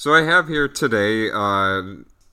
So I have here today. Uh,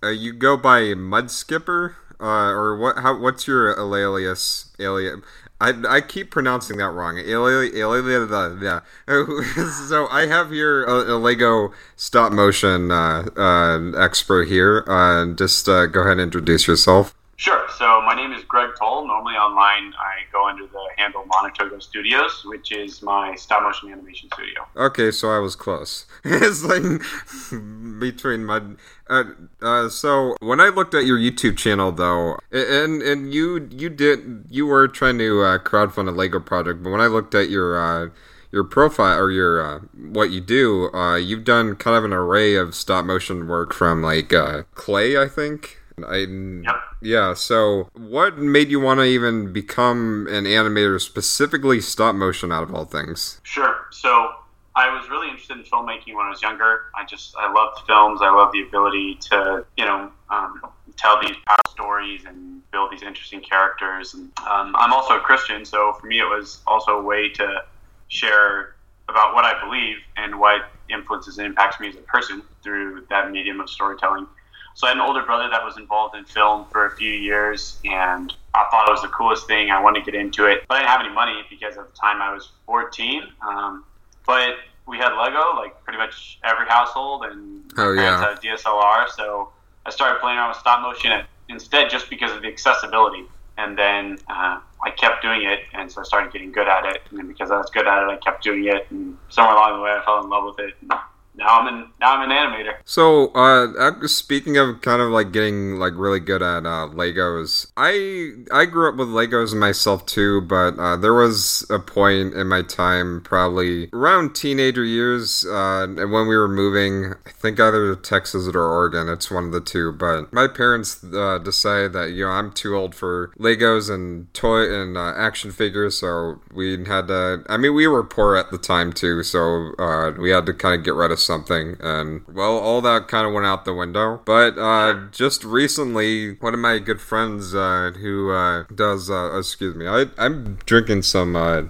uh, you go by Mud Skipper, uh, or what? How? What's your alias? Alias? I, I keep pronouncing that wrong. Alias. Yeah. so I have here a, a Lego stop motion uh, uh, expert here. Uh, just go ahead and introduce yourself. Sure. So my name is Greg Toll. Normally online, I go under the handle Monotogo Studios, which is my stop motion animation studio. Okay, so I was close. it's like between my. Uh, uh, so when I looked at your YouTube channel, though, and and you you did you were trying to uh, crowdfund a Lego project, but when I looked at your uh, your profile or your uh, what you do, uh, you've done kind of an array of stop motion work from like uh, clay, I think. I yep. yeah. So, what made you want to even become an animator, specifically stop motion, out of all things? Sure. So, I was really interested in filmmaking when I was younger. I just I loved films. I loved the ability to you know um, tell these powerful stories and build these interesting characters. And um, I'm also a Christian, so for me it was also a way to share about what I believe and what influences and impacts me as a person through that medium of storytelling. So I had an older brother that was involved in film for a few years, and I thought it was the coolest thing. I wanted to get into it, but I didn't have any money because at the time I was 14. Um, but we had Lego, like pretty much every household, and oh, yeah. had a DSLR. So I started playing around with stop motion instead, just because of the accessibility. And then uh, I kept doing it, and so I started getting good at it. And then because I was good at it, I kept doing it. And somewhere along the way, I fell in love with it. Now I'm in now I'm an animator. So, uh, speaking of kind of like getting like really good at uh, Legos, I I grew up with Legos myself too, but uh, there was a point in my time, probably around teenager years, uh, and when we were moving, I think either to Texas or Oregon. It's one of the two. But my parents uh, decided that you know I'm too old for Legos and toy and uh, action figures, so we had to. I mean, we were poor at the time too, so uh, we had to kind of get rid of something, and well, all that kind of went out the window. But uh, just recently, one of my good friends uh, who uh, does, uh, excuse me, I, I'm drinking some uh,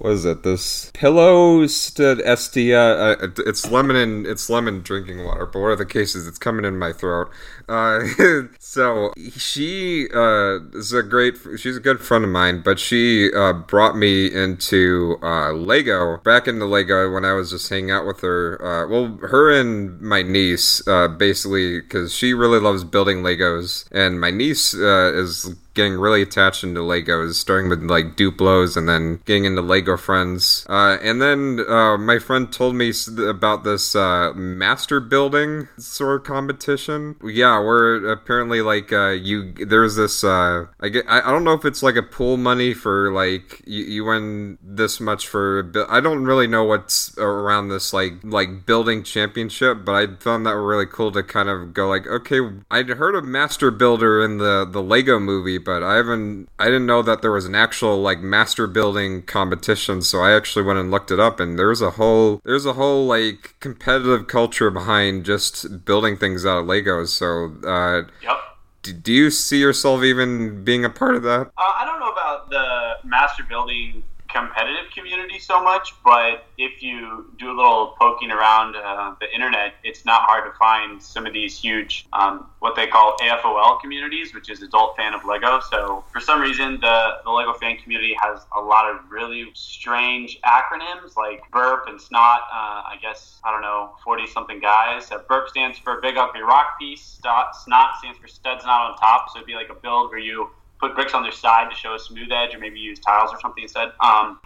what is it? This pillow stood Estia. Uh, it's lemon and it's lemon drinking water. But whatever the cases, it's coming in my throat. Uh, so she uh, is a great. She's a good friend of mine, but she uh, brought me into uh, Lego. Back into Lego when I was just hanging out with her. Uh, well, her and my niece, basically, because she really loves building Legos, and my niece is getting really attached into Legos, starting with like Duplos and then getting into Lego Friends. Uh, and then uh, my friend told me about this uh, master building sort of competition. Yeah, where apparently like uh, you there's this uh, I get I, don't know if it's like a pool money for like you, you win this much for I don't really know what's around this like like building championship, but I found that really cool to kind of go like okay I'd heard of Master Builder in the the Lego movie but I haven't I didn't know that there was an actual like master building competition, so I actually went and looked it up and there's a whole there's a whole like competitive culture behind just building things out of Legos. So uh Yep. Do, do you see yourself even being a part of that? Uh, I don't know about the master building competitive community so much, but if you do a little poking around uh, the internet, it's not hard to find some of these huge, um, what they call AFOL communities, which is adult fan of Lego. So for some reason, the, the Lego fan community has a lot of really strange acronyms like BURP and SNOT. Uh, I guess, I don't know, 40 something guys. Uh, BURP stands for Big Ugly Rock Piece. SNOT stands for Studs Not on Top. So it'd be like a build where you put bricks on their side to show a smooth edge, or maybe use tiles or something instead. Um,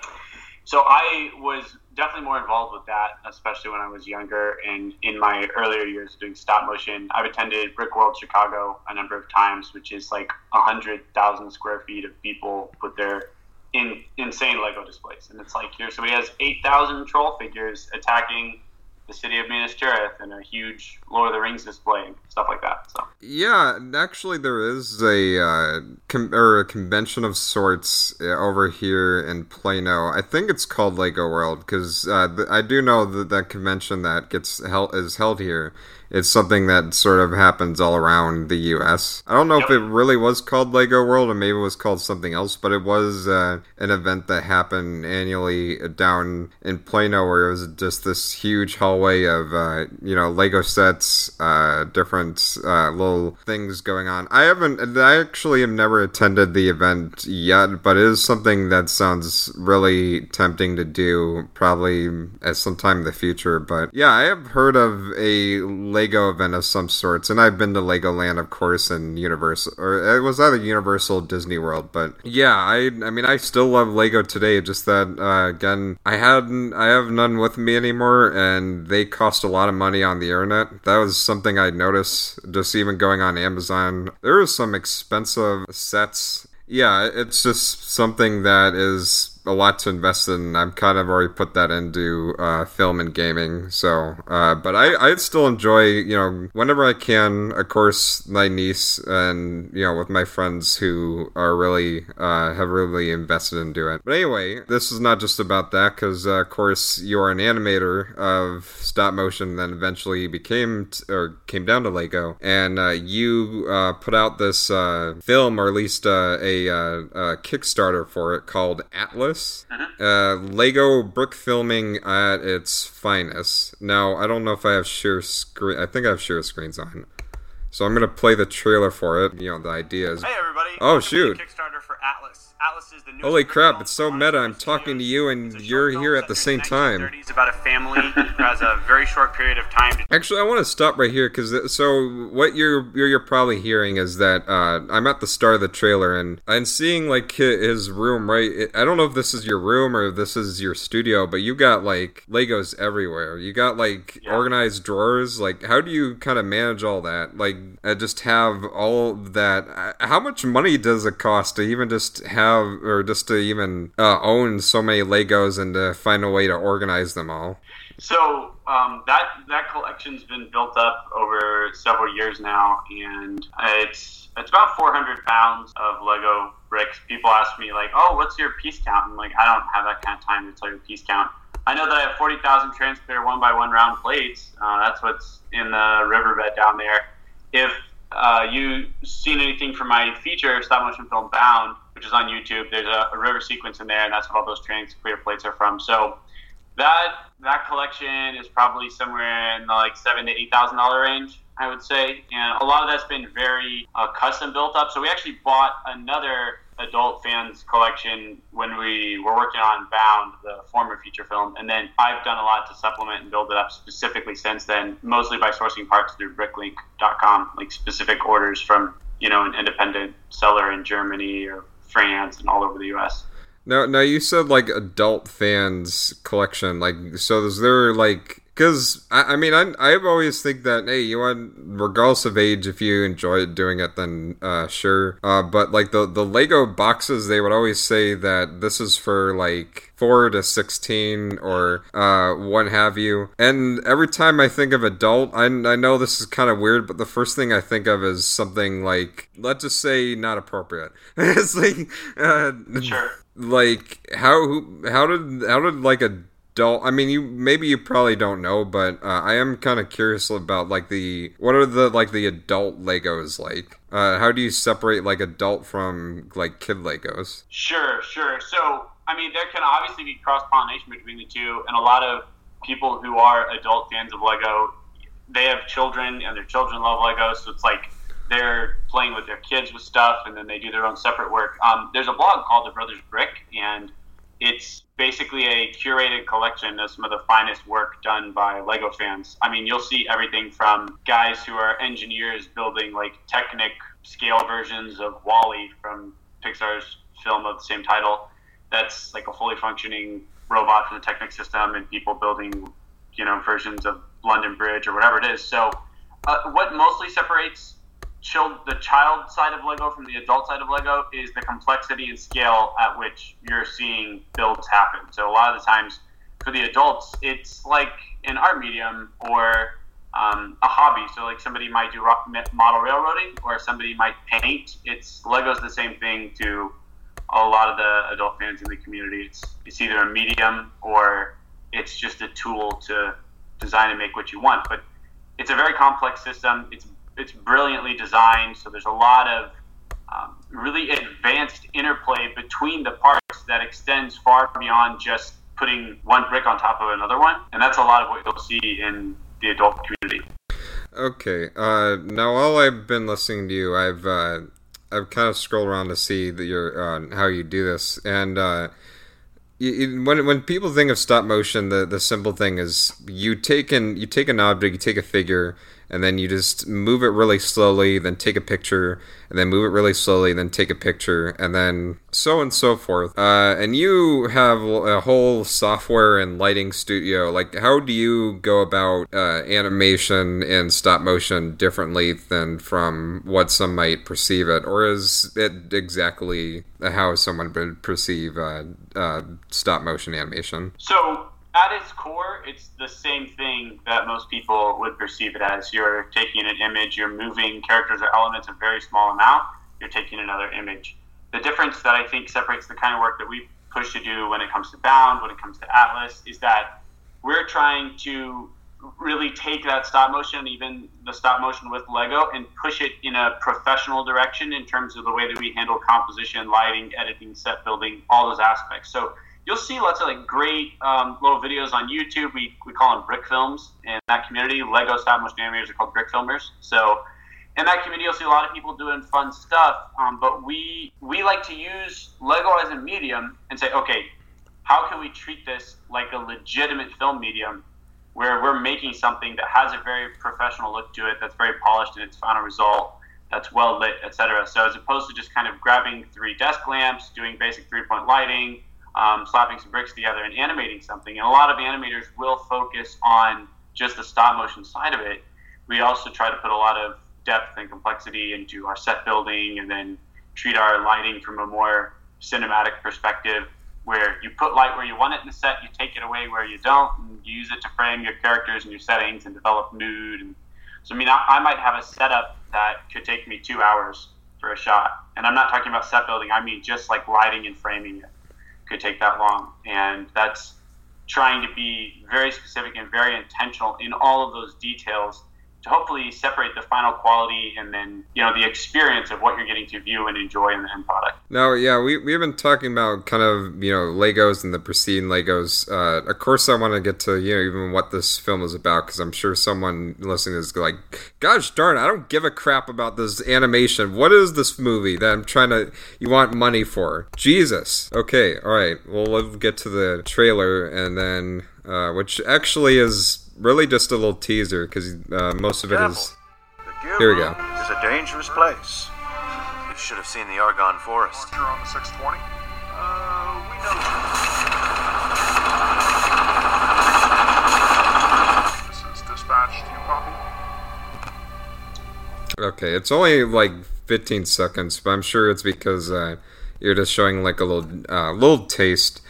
so I was definitely more involved with that, especially when I was younger and in my earlier years doing stop motion. I've attended Brick World Chicago a number of times, which is like hundred thousand square feet of people put their in insane Lego displays, and it's like here. So he has eight thousand troll figures attacking the city of Minas Tirith and a huge Lord of the Rings display and stuff like that. So yeah, actually, there is a uh, com- or a convention of sorts uh, over here in Plano. I think it's called Lego World because uh, th- I do know that that convention that gets held is held here it's something that sort of happens all around the U.S. I don't know yep. if it really was called Lego World or maybe it was called something else, but it was uh, an event that happened annually down in Plano where it was just this huge hallway of uh, you know Lego sets, uh, different uh, little things going on. I haven't. I actually have never attended the event yet, but it is something that sounds really tempting to do, probably at some time in the future. But yeah, I have heard of a Lego event of some sorts, and I've been to Legoland, of course, and Universal, or it was either Universal, Disney World. But yeah, I I mean, I still love Lego today. Just that uh, again, I had I have none with me anymore, and they cost a lot of money on the internet. That was something I noticed just even going on Amazon. There was some expensive sets. Yeah, it's just something that is a lot to invest in. I've kind of already put that into uh, film and gaming. So, uh, but I, I still enjoy, you know, whenever I can, of course, my niece and, you know, with my friends who are really, uh, have really invested into it. But anyway, this is not just about that because, uh, of course, you're an animator of stop motion, then eventually you became, t- or came down to Lego. And uh, you uh, put out this film, or at least a, a Kickstarter for it called Atlas. Mm-hmm. Uh, Lego brick filming at its finest. Now, I don't know if I have share screen. I think I have share screens on. So I'm gonna play the trailer for it. You know, the idea is. Hey everybody! Oh shoot! Kickstarter for Atlas. Atlas is the newest Holy crap! It's so meta. I'm talking to you, and you're here at the same time. about a family has a very short period of time Actually, I want to stop right here because so what you're, you're probably hearing is that uh, I'm at the start of the trailer and I'm seeing like his room. Right, It- I don't know if this is your room or if this is your studio, but you got like Legos everywhere. You got like Yeah. organized drawers. Like, how do you kind of manage all that? Like, uh, just have all that. Uh, How much money does it cost to even just have or just to even uh, own so many Legos and to find a way to organize them all? So um, that that collection's been built up over several years now, and it's it's about 400 pounds of Lego bricks. People ask me like, "Oh, what's your piece count?" I'm like, I don't have that kind of time to tell you piece count. I know that I have 40,000 transparent one by one round plates. Uh, that's what's in the riverbed down there. If uh, you seen anything from my feature, stop motion film Bound, which is on YouTube, there's a, a river sequence in there, and that's what all those transclear plates are from. So that that collection is probably somewhere in the like seven to eight thousand dollar range, I would say, and a lot of that's been very uh, custom built up. So we actually bought another adult fans collection when we were working on Bound, the former feature film, and then I've done a lot to supplement and build it up specifically since then, mostly by sourcing parts through Bricklink.com, like specific orders from you know an independent seller in Germany or France and all over the U.S. Now, now you said like adult fans collection. Like, so is there like? Because I, I mean, I I've always think that hey, you want regardless of age, if you enjoy doing it, then uh, sure. Uh, but like the the Lego boxes, they would always say that this is for like four to sixteen or uh, what have you. And every time I think of adult, I I know this is kind of weird, but the first thing I think of is something like let's just say not appropriate. it's like uh, Sure. like how how did how did like adult i mean you maybe you probably don't know but uh, i am kind of curious about like the what are the like the adult legos like uh, how do you separate like adult from like kid legos Sure, sure. So, I mean, there can obviously be cross pollination between the two, and a lot of people who are adult fans of Lego, they have children, and their children love Lego, so it's like they're playing with their kids with stuff, and then they do their own separate work. Um, there's a blog called The Brothers Brick, and it's basically a curated collection of some of the finest work done by Lego fans. I mean, you'll see everything from guys who are engineers building like Technic scale versions of WALL-E from Pixar's film of the same title. That's like a fully functioning robot from the Technic system, and people building, you know, versions of London Bridge or whatever it is. So, uh, what mostly separates child, the child side of Lego from the adult side of Lego is the complexity and scale at which you're seeing builds happen. So a lot of the times for the adults, it's like an art medium or um, a hobby. So like somebody might do rock, model railroading or somebody might paint. It's Lego's the same thing to a lot of the adult fans in the community. It's it's either a medium or it's just a tool to design and make what you want. But it's a very complex system. It's it's brilliantly designed. So there's a lot of um, really advanced interplay between the parts that extends far beyond just putting one brick on top of another one, and that's a lot of what you'll see in the adult community. Okay. Uh, now, while I've been listening to you, I've uh, I've kind of scrolled around to see that you're uh, how you do this, and uh, you, when when people think of stop motion, the the simple thing is you take an you take an object, you take a figure, and then you just move it really slowly, then take a picture, and then move it really slowly, then take a picture, and then so and so forth. Uh, and you have a whole software and lighting studio. Like, how do you go about uh, animation and stop motion differently than from what some might perceive it, or is it exactly how someone would perceive uh, uh stop motion animation? So at its core, it's the same thing that most people would perceive it as. You're taking an image, you're moving characters or elements a very small amount, you're taking another image. The difference that I think separates the kind of work that we push to do when it comes to Bound, when it comes to Atlas, is that we're trying to really take that stop motion, even the stop motion with Lego, and push it in a professional direction in terms of the way that we handle composition, lighting, editing, set building, all those aspects. So you'll see lots of like great um, little videos on YouTube. We, we call them brick films in that community. Lego stop motion animators are called brick filmers. So in that community, you'll see a lot of people doing fun stuff. Um, but we we like to use Lego as a medium and say, okay, how can we treat this like a legitimate film medium, where we're making something that has a very professional look to it, that's very polished in its final result, that's well lit, etc. So as opposed to just kind of grabbing three desk lamps, doing basic three point lighting um, slapping some bricks together and animating something. And a lot of animators will focus on just the stop motion side of it. We also try to put a lot of depth and complexity into our set building and then treat our lighting from a more cinematic perspective where you put light where you want it in the set, you take it away where you don't, and you use it to frame your characters and your settings and develop mood. And so, I mean, I, I might have a setup that could take me two hours for a shot. And I'm not talking about set building, I mean just like lighting and framing it could take that long. And that's trying to be very specific and very intentional in all of those details to hopefully separate the final quality and then you know the experience of what you're getting to view and enjoy in the end product. Now, yeah, we we've been talking about kind of you know Legos and the pristine Legos. Uh, of course, I want to get to you know even what this film is about because I'm sure someone listening is like, "Gosh darn, I don't give a crap about this animation. What is this movie that I'm trying to you want money for? Jesus." Okay, all right. Well, let's get to the trailer and then uh, which actually is really just a little teaser because uh, most of it is. Here we go. It's a dangerous place. You should have seen the Argonne Forest. You're on the 620. Uh, we know. This is dispatch. Do you copy? Okay, it's only like 15 seconds, but I'm sure it's because uh, you're just showing like a little uh, little taste.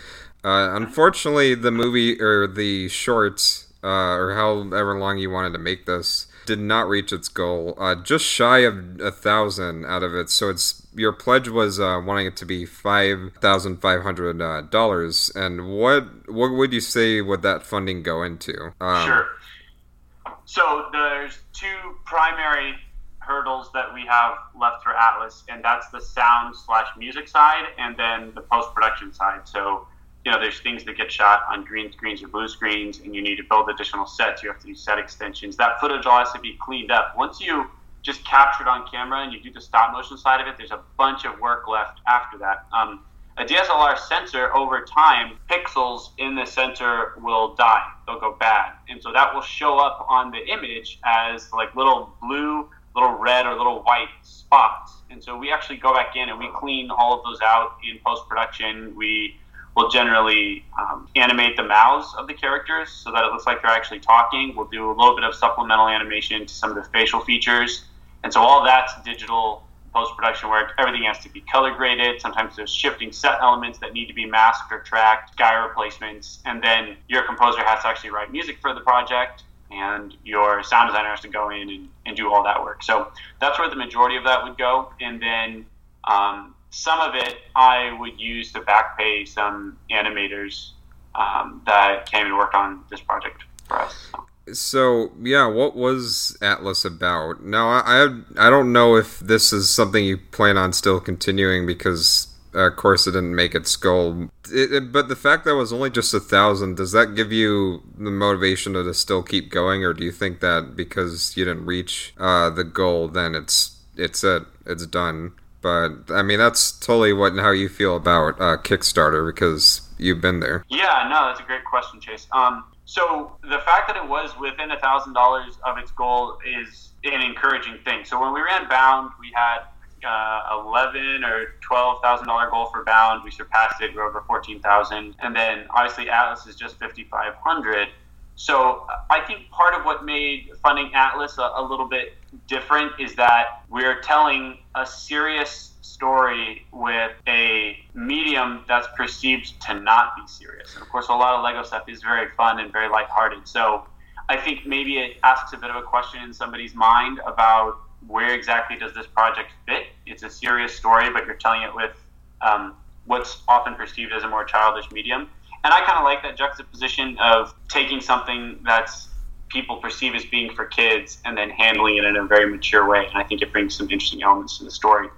Uh, unfortunately, the movie or the shorts uh, or however long you wanted to make this, did not reach its goal. Uh, just shy of a thousand out of it. So it's your pledge was uh, wanting it to be five thousand five hundred uh, dollars. And what what would you say would that funding go into? Um, sure. So there's two primary hurdles that we have left for Atlas, and that's the sound slash music side, and then the post production side. So you know, there's things that get shot on green screens or blue screens, and you need to build additional sets. You have to use set extensions. That footage all has to be cleaned up. Once you just capture it on camera and you do the stop motion side of it, there's a bunch of work left after that. Um, a DSLR sensor, over time, pixels in the sensor will die. They'll go bad. And so that will show up on the image as like little blue, little red, or little white spots. And so we actually go back in and we clean all of those out in post production. We We'll generally um, animate the mouths of the characters so that it looks like they're actually talking. We'll do a little bit of supplemental animation to some of the facial features. And so all that's digital post production work. Everything has to be color graded. Sometimes there's shifting set elements that need to be masked or tracked, sky replacements. And then your composer has to actually write music for the project and your sound designer has to go in and, and do all that work. So that's where the majority of that would go. And then um, some of it I would use to back pay some animators um, that came and worked on this project for us. So yeah, what was Atlas about? Now I I, I don't know if this is something you plan on still continuing because of course, it didn't make its goal. It, it, but the fact that it was only just a thousand, does that give you the motivation to still keep going, or do you think that because you didn't reach uh, the goal, then it's it's it, it's done? But I mean, that's totally what how you feel about uh, Kickstarter because you've been there. Yeah, no, that's a great question, Chase. Um, so the fact that it was within a thousand dollars of its goal is an encouraging thing. So when we ran Bound, we had uh, eleven or twelve thousand dollar goal for Bound. We surpassed it. We're over fourteen thousand, and then obviously Atlas is just fifty five hundred. So I think part of what made funding Atlas a, a little bit different is that we're telling a serious story with a medium that's perceived to not be serious. And of course, a lot of Lego stuff is very fun and very lighthearted. So I think maybe it asks a bit of a question in somebody's mind about where exactly does this project fit. It's a serious story, but you're telling it with um, what's often perceived as a more childish medium. And I kind of like that juxtaposition of taking something that's people perceive as being for kids and then handling it in a very mature way. And I think it brings some interesting elements to the story.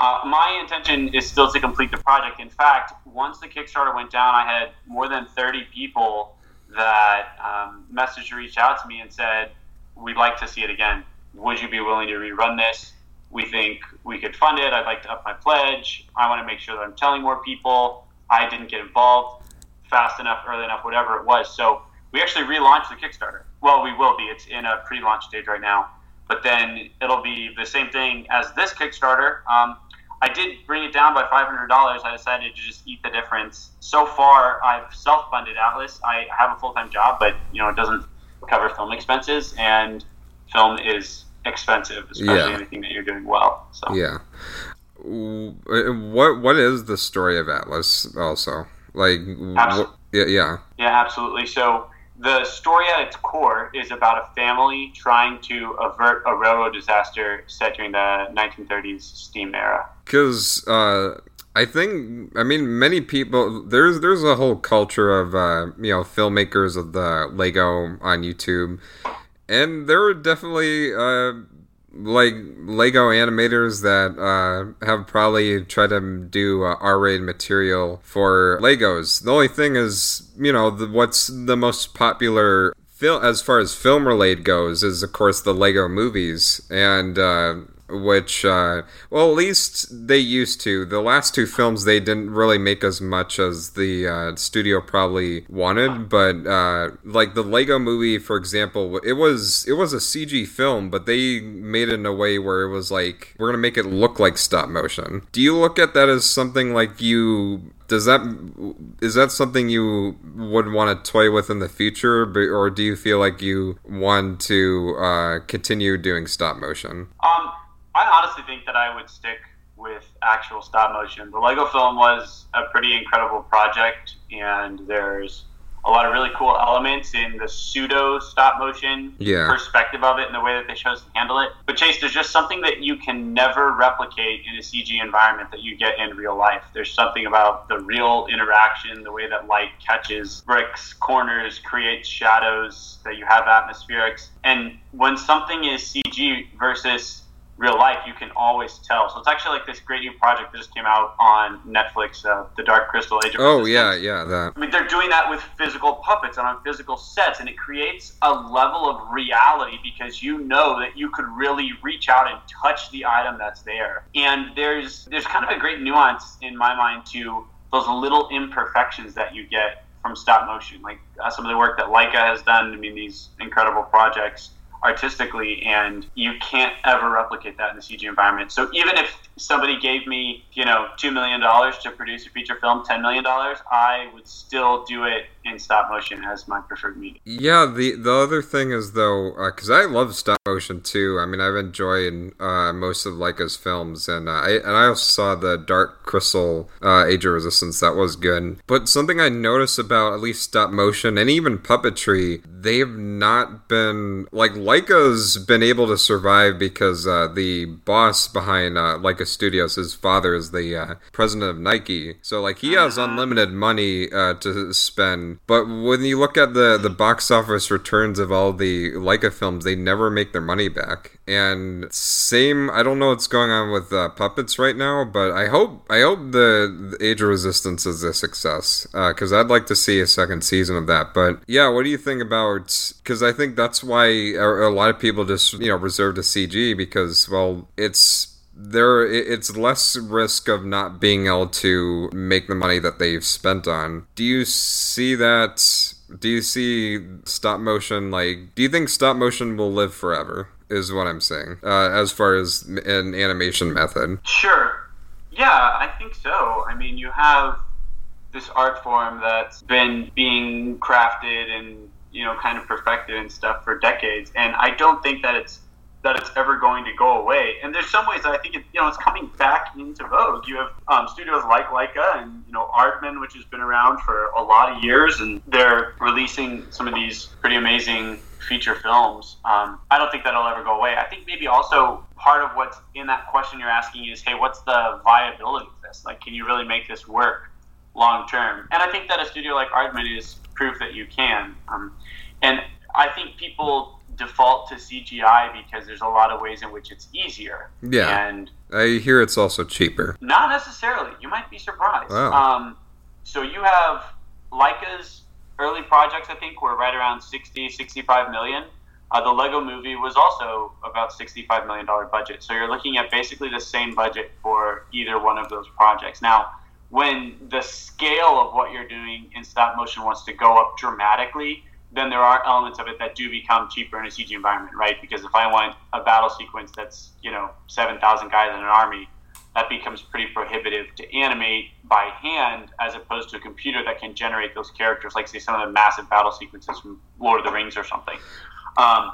Uh, my intention is still to complete the project. In fact, once the Kickstarter went down, I had more than 30 people that um, messaged or reached out to me and said, We'd like to see it again. Would you be willing to rerun this? We think we could fund it. I'd like to up my pledge. I want to make sure that I'm telling more people. I didn't get involved fast enough, early enough, whatever it was. So we actually relaunched the Kickstarter. Well, we will be. It's in a pre launch stage right now. But then it'll be the same thing as this Kickstarter. Um, I did bring it down by $500. I decided to just eat the difference. So far, I've self-funded Atlas. I have a full-time job, but you know it doesn't cover film expenses, and film is expensive, especially Yeah. anything that you're doing well. So Yeah. What what is the story of Atlas? Also, like, Abs- wh- yeah, yeah. Yeah, absolutely. So the story at its core is about a family trying to avert a railroad disaster set during the 1930s steam era. Because uh, I think I mean many people there's there's a whole culture of uh, you know filmmakers of the Lego on YouTube, and there are definitely uh, like Lego animators that uh, have probably tried to do uh, R-rated material for Legos. The only thing is, you know, the, what's the most popular fil- as far as film related goes is of course the Lego movies and. Uh, which uh, well at least they used to. The last two films they didn't really make as much as the uh, studio probably wanted but uh, like the lego movie for example it was it was a cg film but they made it in a way where it was like we're gonna make it look like stop motion. Do you look at that as something like you does that is that something you would want to toy with in the future or do you feel like you want to uh, continue doing stop motion? Um, I honestly think that I would stick with actual stop motion. The Lego film was a pretty incredible project, and there's a lot of really cool elements in the pseudo stop motion Yeah. perspective of it and the way that they chose to handle it. But Chase, there's just something that you can never replicate in a CG environment that you get in real life. There's something about the real interaction, the way that light catches bricks, corners, creates shadows, that you have atmospherics. And when something is CG versus real life, you can always tell. So it's actually like this great new project that just came out on Netflix, uh, The Dark Crystal Age of oh Resistance. yeah yeah that I mean, they're doing that with physical puppets and on physical sets, and it creates a level of reality because you know that you could really reach out and touch the item that's there. And there's there's kind of a great nuance in my mind to those little imperfections that you get from stop motion, like uh, some of the work that Laika has done. I mean, these incredible projects artistically, and you can't ever replicate that in the CG environment. So even if somebody gave me, you know, two million dollars to produce a feature film, ten million dollars, I would still do it in stop motion as my preferred medium. Yeah, the the other thing is though, because I love stop motion too. I mean, I've enjoyed uh, most of Laika's films, and uh, I and I also saw the Dark Crystal uh, Age of Resistance. That was good. But something I notice about at least stop motion and even puppetry, they've not been like Laika's been able to survive because uh, the boss behind uh, Laika Studios. His father is the uh, president of Nike, so like he has unlimited money uh, to spend. But when you look at the the box office returns of all the Laika films, they never make their money back. And same, I don't know what's going on with uh, puppets right now, but I hope I hope the, the Age of Resistance is a success because I'd like to see a second season of that. But yeah, what do you think about? Because I think that's why a, a lot of people just you know reserve the CG because well, it's there it's less risk of not being able to make the money that they've spent on. Do you see that? Do you see stop motion like? Do you think stop motion will live forever? Is what I'm saying. Uh, as far as an animation method. Sure. Yeah, I think so. I mean, you have this art form that's been being crafted and you know kind of perfected and stuff for decades, and I don't think that it's that it's ever going to go away. And there's some ways that I think it, you know it's coming back into vogue. You have um, studios like Laika and you know Aardman, which has been around for a lot of years, and they're releasing some of these pretty amazing feature films. Um, I don't think that'll ever go away. I think maybe also part of what's in that question you're asking is, hey, what's the viability of this? Like, can you really make this work long term? And I think that a studio like Aardman is proof that you can. Um, and I think people default to CGI because there's a lot of ways in which it's easier. Yeah. And I hear it's also cheaper. not necessarily. You might be surprised. Wow. Um, so you have Laika's early projects, I think, were right around 60, 65 million. Uh, the Lego movie was also about $65 million budget. So you're looking at basically the same budget for either one of those projects. Now, when the scale of what you're doing in stop motion wants to go up dramatically, then there are elements of it that do become cheaper in a CG environment, right? Because if I want a battle sequence that's, you know, 7,000 guys in an army, that becomes pretty prohibitive to animate by hand as opposed to a computer that can generate those characters, like, say, some of the massive battle sequences from Lord of the Rings or something. Um,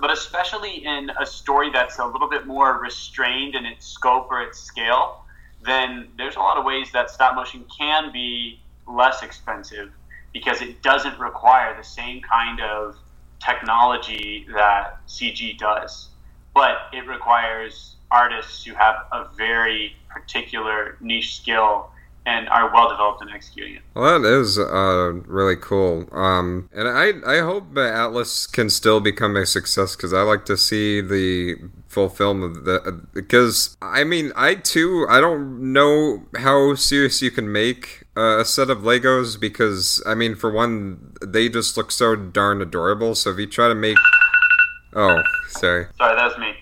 but especially in a story that's a little bit more restrained in its scope or its scale, then there's a lot of ways that stop motion can be less expensive because it doesn't require the same kind of technology that CG does. But it requires artists who have a very particular niche skill and are well developed in executing it. Well, that is uh, really cool. Um, and I I hope that Atlas can still become a success because I like to see the full film of the because I mean I too I don't know how serious you can make uh, a set of Legos because I mean for one they just look so darn adorable. So if you try to make oh sorry Sorry, that was me.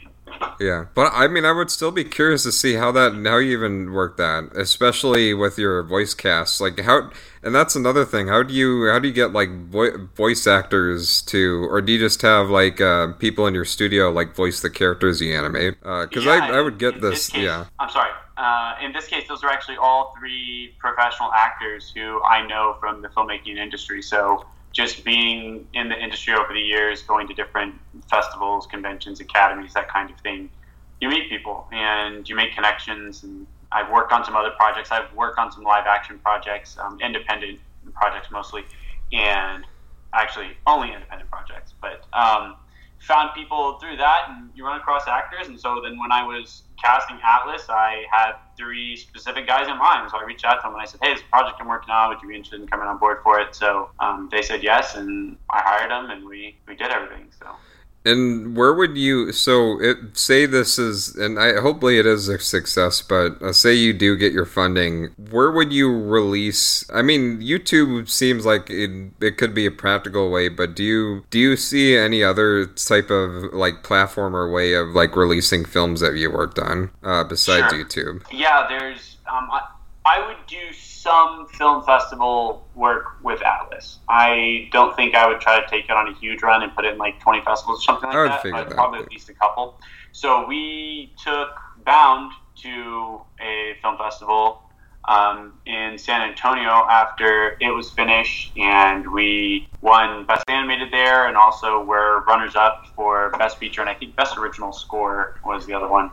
yeah, but I mean, I would still be curious to see how that how you even work that, especially with your voice cast. Like how, and that's another thing. How do you how do you get like vo- voice actors to, or do you just have like uh, people in your studio like voice the characters you animate? Because Yeah, I I would get in this. case- yeah. I'm sorry. Uh, in this case, those are actually all three professional actors who I know from the filmmaking industry. So just being in the industry over the years, going to different festivals, conventions, academies, that kind of thing, you meet people and you make connections. And I've worked on some other projects. I've worked on some live action projects, um, independent projects mostly, and actually only independent projects. But um, found people through that, and you run across actors. And so then when I was casting Atlas, I had three specific guys in mind. So I reached out to them and I said, "Hey, this project I'm working on. Would you be interested in coming on board for it?" So um, they said yes, and I hired them, and we we did everything. So. And where would you? So it say this is, and I hopefully it is a success. But uh, say you do get your funding, where would you release? I mean, YouTube seems like it, it could be a practical way, but do you do you see any other type of like platform or way of like releasing films that you worked on uh, besides Sure. YouTube? Yeah, there's. Um, I, I would do some film festival work with Atlas. I don't think I would try to take it on a huge run and put it in like 20 festivals or something like that. but probably at least a couple. So we took Bound to a film festival um, in San Antonio after it was finished, and we won Best Animated there, and also were runners up for Best Feature, and I think Best Original Score was the other one.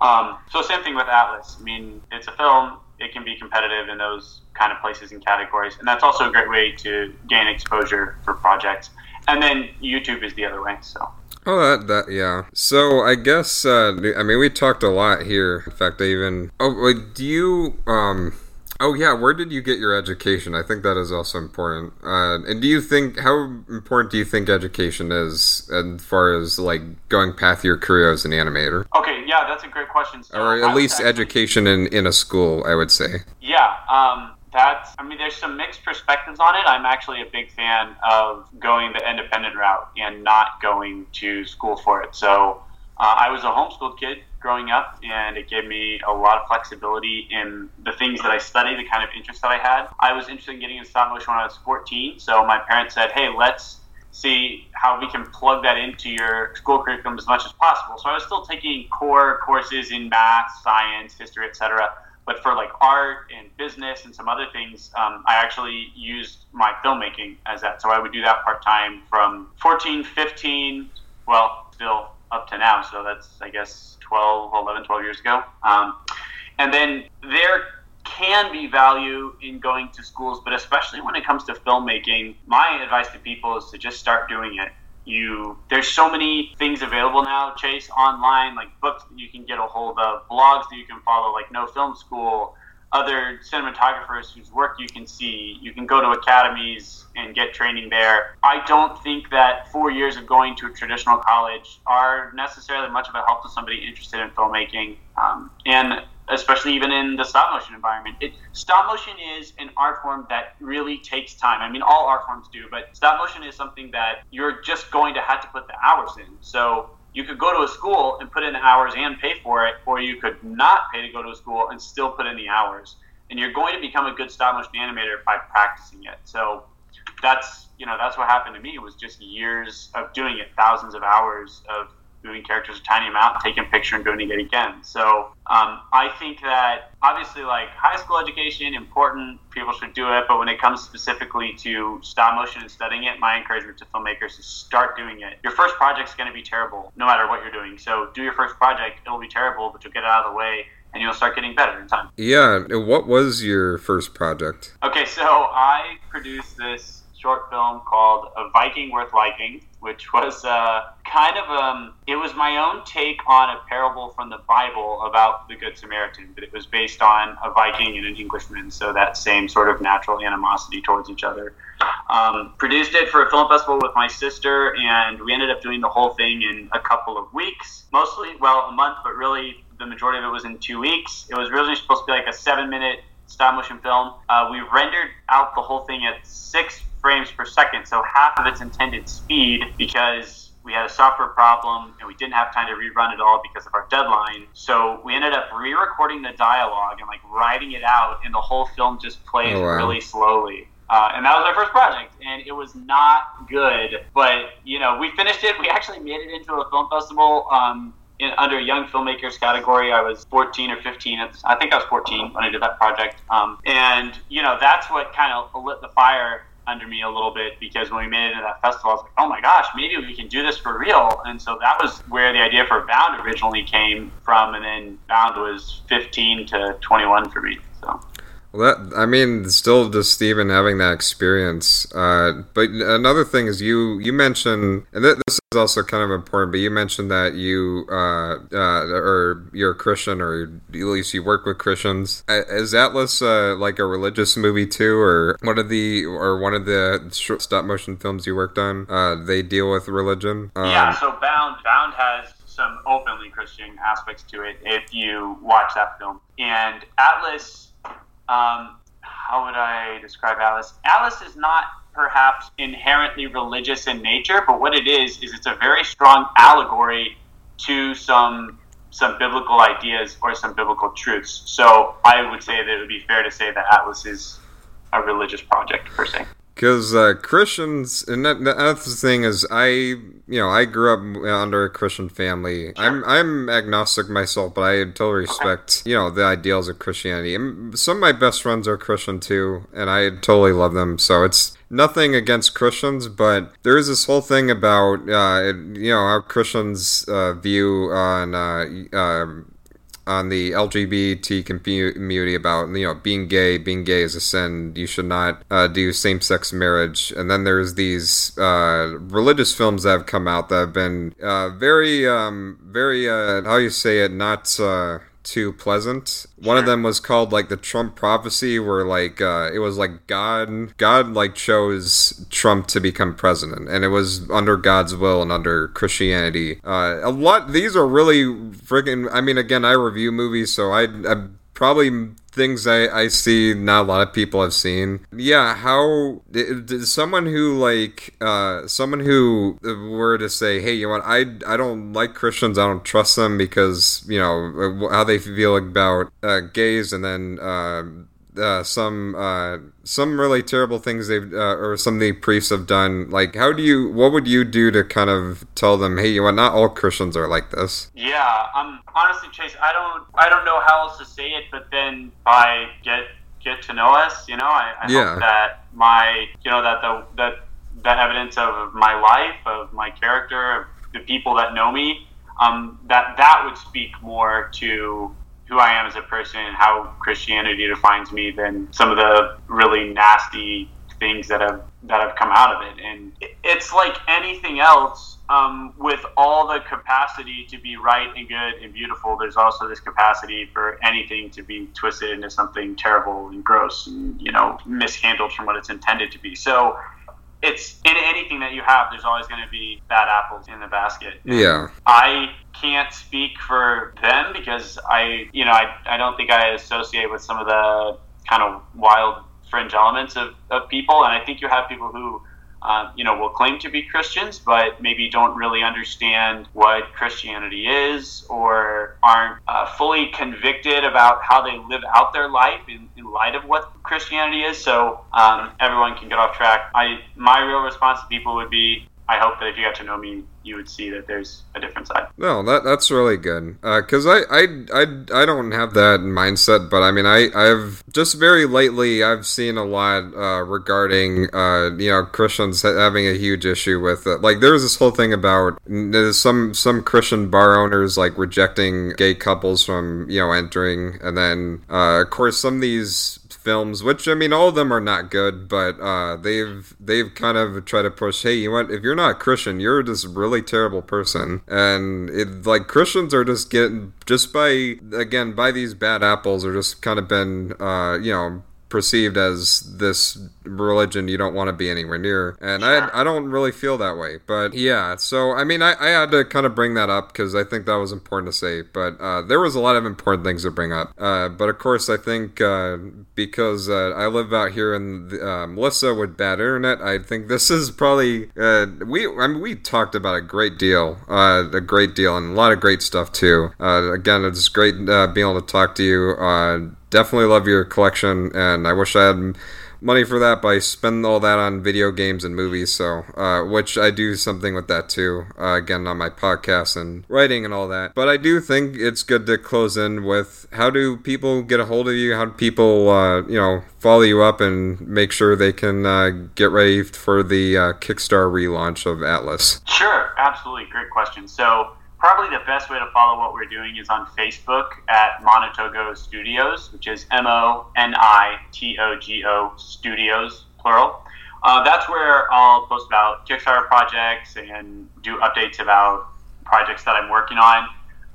Um, so same thing with Atlas. I mean, it's a film. It can be competitive in those kind of places and categories, and that's also a great way to gain exposure for projects. And then YouTube is the other way. So Oh, that that yeah. So I guess uh, I mean we talked a lot here. In fact, I even oh do you um. Oh yeah, where did you get your education? I think that is also important. Uh, and do you think how important do you think education is as far as like going past your career as an animator, Okay, yeah, that's a great question. So or at least actually- education in in a school? I would say. Yeah, um, that's. I mean, there's some mixed perspectives on it. I'm actually a big fan of going the independent route and not going to school for it. So uh, I was a homeschooled kid growing up, and it gave me a lot of flexibility in the things that I studied, the kind of interests that I had. I was interested in getting into stop motion when I was 14, so my parents said, "Hey, let's." See how we can plug that into your school curriculum as much as possible. So I was still taking core courses in math, science, history, etc but for like art and business and some other things, um, I actually used my filmmaking as that. So I would do that part time from 14, 15, well, still up to now. So that's, I guess, 12, 11, 12 years ago. Um, and then there can be value in going to schools, but especially when it comes to filmmaking, my advice to people is to just start doing it you there's so many things available now chase online like books that you can get a hold of blogs that you can follow like no film school other cinematographers whose work you can see you can go to academies and get training there i don't think that four years of going to a traditional college are necessarily much of a help to somebody interested in filmmaking um, and especially even in the stop motion environment. It, stop motion is an art form that really takes time. I mean, all art forms do, but stop motion is something that you're just going to have to put the hours in. So you could go to a school and put in hours and pay for it, or you could not pay to go to a school and still put in the hours. And you're going to become a good stop motion animator by practicing it. So that's you know that's what happened to me. It was just years of doing it, thousands of hours of moving characters a tiny amount, taking a picture and doing it again. So um, I think that obviously like high school education important, people should do it. But when it comes specifically to stop motion and studying it, my encouragement to filmmakers is start doing it. Your first project's going to be terrible, no matter what you're doing. So do your first project; it'll be terrible, but you'll get it out of the way. And you'll start getting better in time. Yeah. What was your first project? Okay, so I produced this short film called A Viking Worth Liking, which was uh, kind of um, it was my own take on a parable from the Bible about the Good Samaritan, but it was based on a Viking and an Englishman, so that same sort of natural animosity towards each other. Um, produced it for a film festival with my sister, and we ended up doing the whole thing in a couple of weeks, mostly well a month, but really the majority of it was in two weeks. It was originally supposed to be like a seven-minute stop motion film. Uh, we rendered out the whole thing at six frames per second, so half of its intended speed because we had a software problem and we didn't have time to rerun it all because of our deadline. So we ended up re-recording the dialogue and like writing it out, and the whole film just plays Oh, wow. really slowly. Uh, and that was our first project, and it was not good. But you know, we finished it. We actually made it into a film festival. Um, in, under young filmmakers category, I was 14 or 15. I think I was 14 when I did that project. Um, and you know, that's what kind of lit the fire under me a little bit because when we made it into that festival, I was like, oh my gosh, maybe we can do this for real. And so that was where the idea for Bound originally came from. And then Bound was 15 to 21 for me. So. Well, that I mean, still just Stephen having that experience. Uh, but another thing is you you mentioned, and th- this is also kind of important. But you mentioned that you uh, uh, or you're a Christian, or at least you work with Christians. Uh, is Atlas uh, like a religious movie too, or one of the or one of the short stop motion films you worked on? Uh, they deal with religion. Um, Yeah, so Bound Bound has some openly Christian aspects to it if you watch that film. And Atlas, um, how would I describe Atlas? Atlas is not perhaps inherently religious in nature, but what it is is it's a very strong allegory to some some biblical ideas or some biblical truths. So I would say that it would be fair to say that Atlas is a religious project per se. Because uh, Christians, and that, that's the thing is, I you know I grew up under a Christian family. I'm I'm agnostic myself, but I totally respect you know the ideals of Christianity. And some of my best friends are Christian too, and I totally love them. So it's nothing against Christians, but there is this whole thing about uh, you know how Christians uh, view on uh, um, on the LGBT community about you know being gay, being gay is a sin. You should not uh, do same-sex marriage. And then there's these uh, religious films that have come out that have been uh, very, um, very uh, how you say it, not uh, too pleasant. One of them was called like the Trump prophecy, where like uh, it was like God, God like chose Trump to become president, and it was under God's will and under Christianity. Uh, a lot. These are really freaking. I mean, again, I review movies, so I, I probably things I, I see not a lot of people have seen. Yeah, how did someone who like uh, someone who were to say, hey, you know what, I I don't like Christians, I don't trust them because you know how they feel about uh, gays, and then. Uh, uh, some uh, some really terrible things they've uh, or some of the priests have done. Like, how do you? What would you do to kind of tell them, hey, you know, not all Christians are like this? Yeah, um, honestly, Chase, I don't I don't know how else to say it, but then by get get to know us, you know, I, I Yeah. hope that my you know that the that the evidence of my life, of my character, of the people that know me, um, that that would speak more to who I am as a person and how Christianity defines me than some of the really nasty things that have that have come out of it. And it's like anything else. Um, with all the capacity to be right and good and beautiful, there's also this capacity for anything to be twisted into something terrible and gross and you know mishandled from what it's intended to be. So it's in anything that you have, there's always going to be bad apples in the basket. Yeah. I can't speak for them because I, you know, I, I don't think I associate with some of the kind of wild fringe elements of, of people. And I think you have people who, uh, you know, will claim to be Christians, but maybe don't really understand what Christianity is or aren't uh, fully convicted about how they live out their life in, in light of what Christianity is. So um, everyone can get off track. I, my real response to people would be, I hope that if you got to know me, you would see that there's a different side. No, that that's really good. Because I, I I I don't have that mindset, but I mean I I've just very lately I've seen a lot uh, regarding uh, you know Christians having a huge issue with it. Like there was this whole thing about some some Christian bar owners like rejecting gay couples from you know entering, and then uh, of course some of these films, which I mean, all of them are not good, but uh, they've they've kind of tried to push. Hey, you want? If you're not Christian, you're just a really terrible person, and it like Christians are just getting just by again by these bad apples are just kind of been uh, you know perceived as this religion you don't want to be anywhere near and I, I don't really feel that way but yeah so i mean i, I had to kind of bring that up because i think that was important to say but uh, there was a lot of important things to bring up uh, but of course i think uh, because uh, i live out here in the, uh, melissa with bad internet i think this is probably uh, we i mean we talked about a great deal uh, a great deal and a lot of great stuff too uh, again it's great uh, being able to talk to you uh, definitely love your collection and i wish i had money for that but i spend all that on video games and movies so uh, which i do something with that too uh, again on my podcast and writing and all that but i do think it's good to close in with how do people get a hold of you how do people uh, you know follow you up and make sure they can uh, get ready for the uh, kickstarter relaunch of atlas Sure, absolutely. Great question. So, probably the best way to follow what we're doing is on Facebook at Monitogo Studios, which is M O N I T O G O Studios, plural. Uh, that's where I'll post about Kickstarter projects and do updates about projects that I'm working on.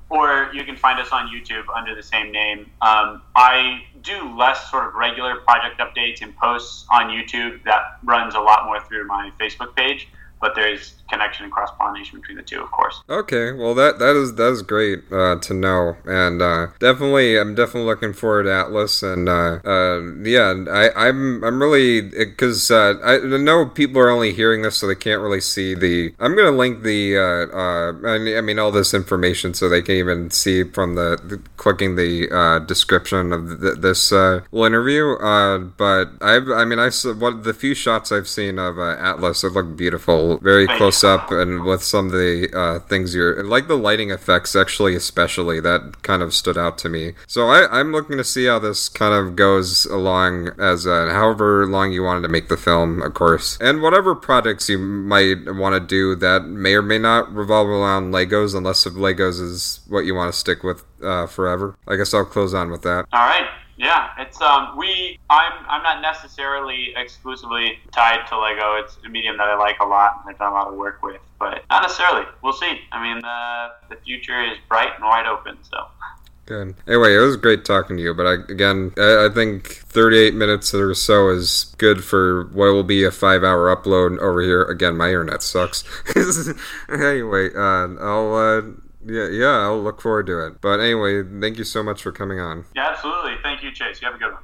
Or you can find us on YouTube under the same name. Um, I do less sort of regular project updates and posts on YouTube. That runs a lot more through my Facebook page but there's connection and cross pollination between the two, of course. Okay, well that that is that is great uh, to know, and uh, definitely I'm definitely looking forward to Atlas, and uh, uh, yeah, I, I'm I'm really because uh, I know people are only hearing this, so they can't really see the. I'm gonna link the uh, uh, I mean- all this information so they can even see from the, the clicking the uh, description of th- this uh, little interview. Uh, but I've I mean I saw what the few shots I've seen of uh, Atlas, it looked beautiful. very Thank close you. up, and with some of the uh, things you're like the lighting effects, actually, especially that kind of stood out to me. So I, I'm looking to see how this kind of goes along as however long you wanted to make the film, of course, and whatever projects you might want to do that may or may not revolve around Legos, unless Legos is what you want to stick with uh, forever. I guess I'll close on with that. All right. Yeah, it's um we I'm I'm not necessarily exclusively tied to Lego. It's a medium that I like a lot and I've done a lot of work with, but not necessarily. We'll see. I mean, uh, the future is bright and wide open. So Good. Anyway, it was great talking to you, but I, again, I, I think 38 minutes or so is good for what will be a five hour upload over here. Again, my internet sucks. anyway, uh, I'll, uh, yeah, yeah, I'll look forward to it. But anyway, thank you so much for coming on. yeah, absolutely. Thank you, Chase. You have a good one.